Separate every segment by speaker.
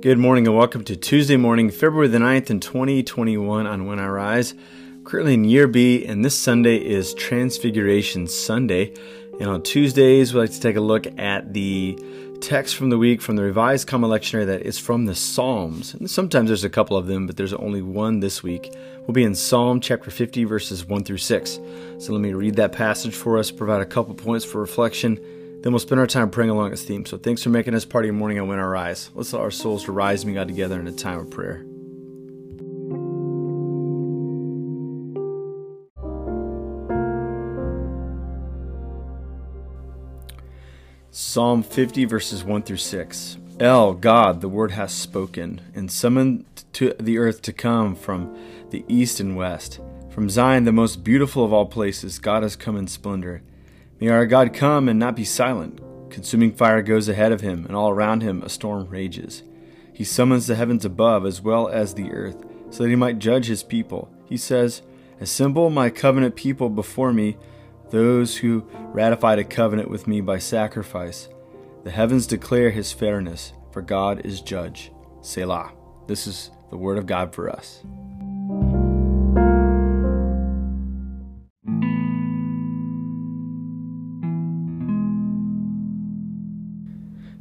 Speaker 1: Good morning and welcome to Tuesday morning, February the 9th in 2021 on When I Rise. Currently in year B, and this Sunday is Transfiguration Sunday. And on Tuesdays, we like to take a look at the text from the week from the Revised Common Lectionary that is from the Psalms. And sometimes there's a couple of them, but there's only one this week. We'll be in Psalm chapter 50, verses 1 through 6. So let me read that passage for us, provide a couple points for reflection then we'll spend our time praying along its theme. So thanks for making us part of your morning and When I Rise. Let's allow our souls to rise and God together in a time of prayer. Psalm 50, verses 1 through 6. El, God, the Lord has spoken, and summoned to the earth to come from the east and west. From Zion, the most beautiful of all places, God has come in splendor. May our God come and not be silent. Consuming fire goes ahead of him, and all around him a storm rages. He summons the heavens above as well as the earth, so that he might judge his people. He says, Assemble my covenant people before me, those who ratified a covenant with me by sacrifice. The heavens declare his fairness, for God is judge. Selah. This is the word of God for us.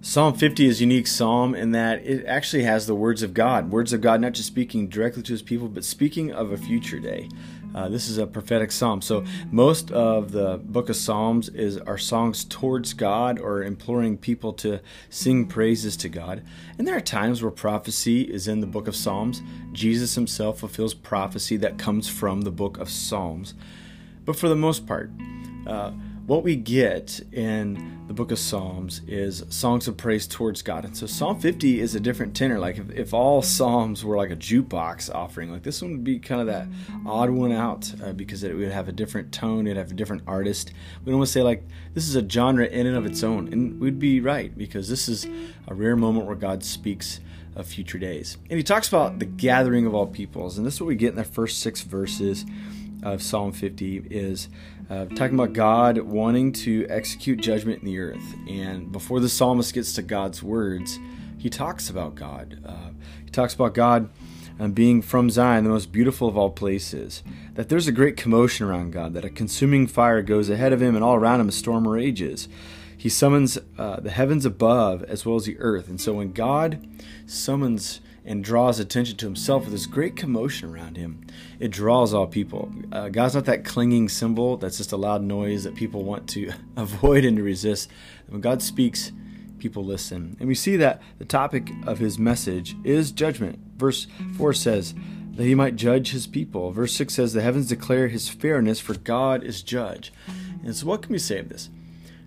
Speaker 1: Psalm 50 is a unique psalm in that it actually has the words of God. Words of God, not just speaking directly to his people, but speaking of a future day. Uh, this is a prophetic psalm. So most of the book of Psalms is are songs towards God or imploring people to sing praises to God. And there are times where prophecy is in the book of Psalms. Jesus himself fulfills prophecy that comes from the book of Psalms. But for the most part, uh, what we get in the book of Psalms is songs of praise towards God. And so Psalm 50 is a different tenor. Like if, if all Psalms were like a jukebox offering, like this one would be kind of that odd one out uh, because it would have a different tone, it'd have a different artist. We'd almost say like this is a genre in and of its own. And we'd be right because this is a rare moment where God speaks of future days. And he talks about the gathering of all peoples. And this is what we get in the first six verses of Psalm 50 is uh, talking about God wanting to execute judgment in the earth. And before the psalmist gets to God's words, he talks about God. Uh, he talks about God um, being from Zion, the most beautiful of all places. That there's a great commotion around God, that a consuming fire goes ahead of him, and all around him a storm rages. He summons uh, the heavens above as well as the earth. And so when God summons and draws attention to himself with this great commotion around him. It draws all people. Uh, God's not that clinging cymbal that's just a loud noise that people want to avoid and to resist. When God speaks, people listen. And we see that the topic of his message is judgment. Verse 4 says, that he might judge his people. Verse 6 says, The heavens declare his fairness, for God is judge. And so, what can we say of this?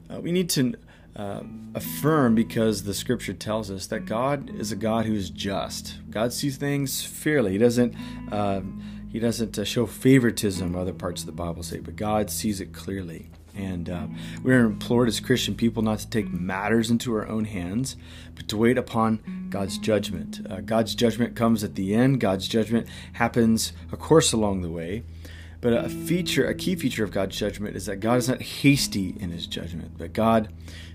Speaker 1: Uh, we need to uh, affirm because the scripture tells us that God is a God who is just. God sees things fairly. He doesn't. Uh, he doesn't uh, show favoritism. Other parts of the Bible say, but God sees it clearly. And uh, we're implored as Christian people not to take matters into our own hands, but to wait upon God's judgment. Uh, God's judgment comes at the end. God's judgment happens, of course, along the way. But a feature, a key feature of God's judgment is that God is not hasty in his judgment, but God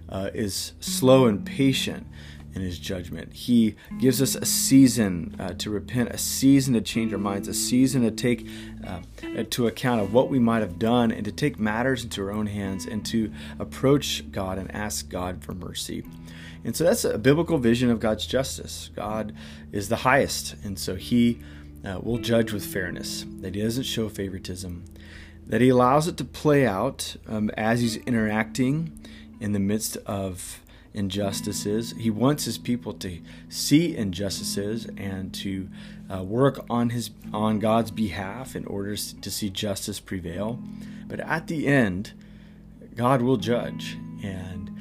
Speaker 1: uh, is slow and patient in his judgment. He gives us a season uh, to repent, a season to change our minds, a season to take uh, to account of what we might have done and to take matters into our own hands and to approach God and ask God for mercy. And so that's a biblical vision of God's justice. God is the highest, and so he uh, will judge with fairness, that he doesn't show favoritism, that he allows it to play out um, as he's interacting in the midst of injustices. He wants his people to see injustices and to uh, work on his on God's behalf in order to see justice prevail. But at the end, God will judge, and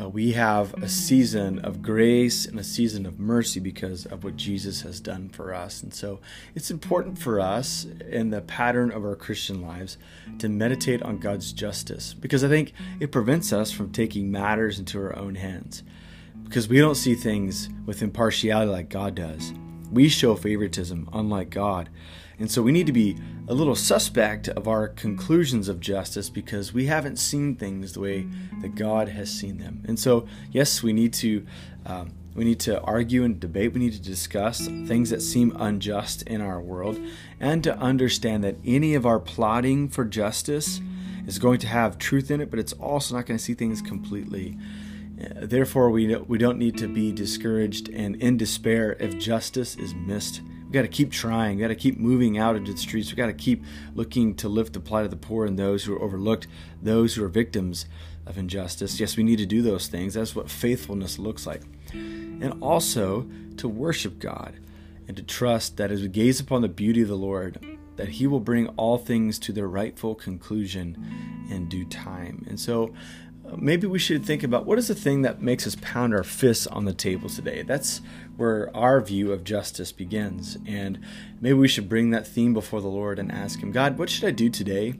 Speaker 1: uh, we have a season of grace and a season of mercy because of what Jesus has done for us. And so it's important for us in the pattern of our Christian lives to meditate on God's justice because I think it prevents us from taking matters into our own hands because we don't see things with impartiality like God does. We show favoritism, unlike God. And so we need to be a little suspect of our conclusions of justice because we haven't seen things the way that God has seen them. And so, yes, we need to um, We need to argue and debate. We need to discuss things that seem unjust in our world and to understand that any of our plotting for justice is going to have truth in it, but it's also not going to see things completely. Therefore, we, we don't need to be discouraged and in despair if justice is missed. We've got to keep trying. We've got to keep moving out into the streets. We've got to keep looking to lift the plight of the poor and those who are overlooked, those who are victims of injustice. Yes, we need to do those things. That's what faithfulness looks like. And also to worship God and to trust that as we gaze upon the beauty of the Lord, that He will bring all things to their rightful conclusion in due time. And so uh, maybe we should think about what is the thing that makes us pound our fists on the table today. That's where our view of justice begins. And maybe we should bring that theme before the Lord and ask Him, God, what should I do today?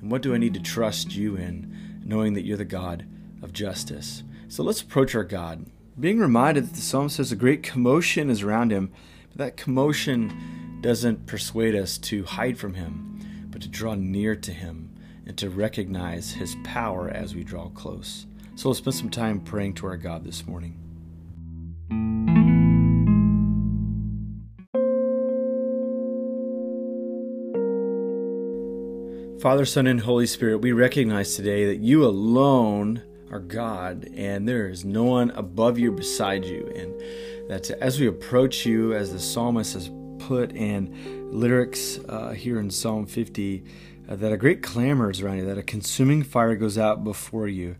Speaker 1: And what do I need to trust you in, knowing that you're the God of justice? So let's approach our God, being reminded that the psalm says a great commotion is around him, but that commotion doesn't persuade us to hide from him, but to draw near to him and to recognize His power as we draw close. So let's spend some time praying to our God this morning. Father, Son, and Holy Spirit, we recognize today that you alone are God and there is no one above you beside you. And that as we approach you, as the psalmist has put in lyrics uh, here in Psalm 50, uh, that a great clamor is around you, that a consuming fire goes out before you.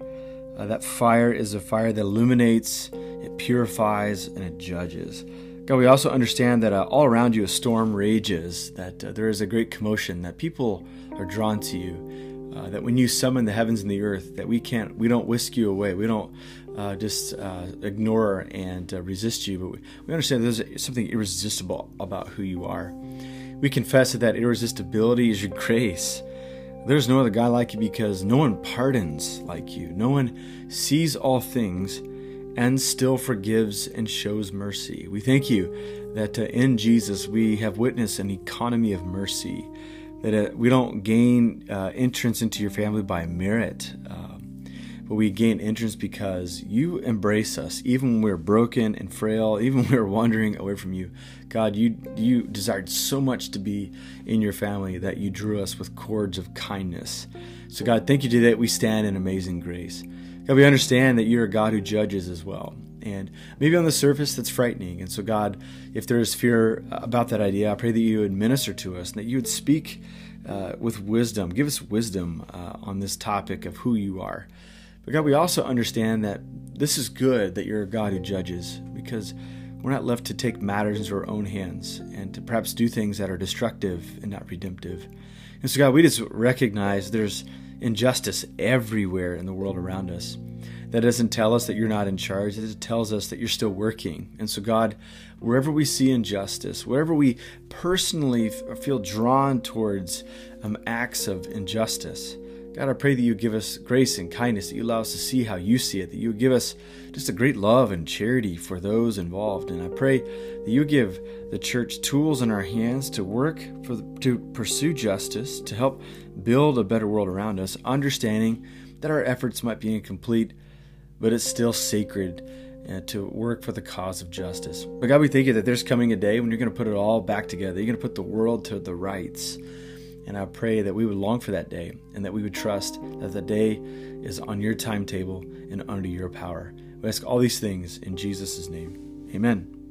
Speaker 1: Uh, that fire is a fire that illuminates, it purifies, and it judges. God, we also understand that uh, all around you a storm rages, that uh, there is a great commotion, that people are drawn to you, uh, that when you summon the heavens and the earth, that we can't, we don't whisk you away, we don't uh, just uh, ignore and resist you, but we, understand there's something irresistible about who you are. We confess that that irresistibility is your grace. There's no other God like you because no one pardons like you. No one sees all things and still forgives and shows mercy. We thank you that uh, in Jesus we have witnessed an economy of mercy, that uh, we don't gain uh, entrance into your family by merit. But we gain entrance because you embrace us, even when we're broken and frail, even when we're wandering away from you. God, you you desired so much to be in your family that you drew us with cords of kindness. So God, thank you today that we stand in amazing grace. God, we understand that you're a God who judges as well. And maybe on the surface that's frightening. And so, God, if there is fear about that idea, I pray that you would minister to us and that you would speak uh, with wisdom. Give us wisdom uh, on this topic of who you are. But God, we also understand that this is good that you're a God who judges because we're not left to take matters into our own hands and to perhaps do things that are destructive and not redemptive. And so, God, we just recognize there's injustice everywhere in the world around us. That doesn't tell us that you're not in charge. It tells us that you're still working. And so, God, wherever we see injustice, wherever we personally feel drawn towards um, acts of injustice, God, I pray that you give us grace and kindness, that you allow us to see how you see it, that you give us just a great love and charity for those involved. And I pray that you give the church tools in our hands to work for to pursue justice, to help build a better world around us, understanding that our efforts might be incomplete, but it's still sacred uh, to work for the cause of justice. But God, we thank you that there's coming a day when you're going to put it all back together. You're going to put the world to the rights and I pray that we would long for that day and that we would trust that the day is on your timetable and under your power. We ask all these things in Jesus' name. Amen.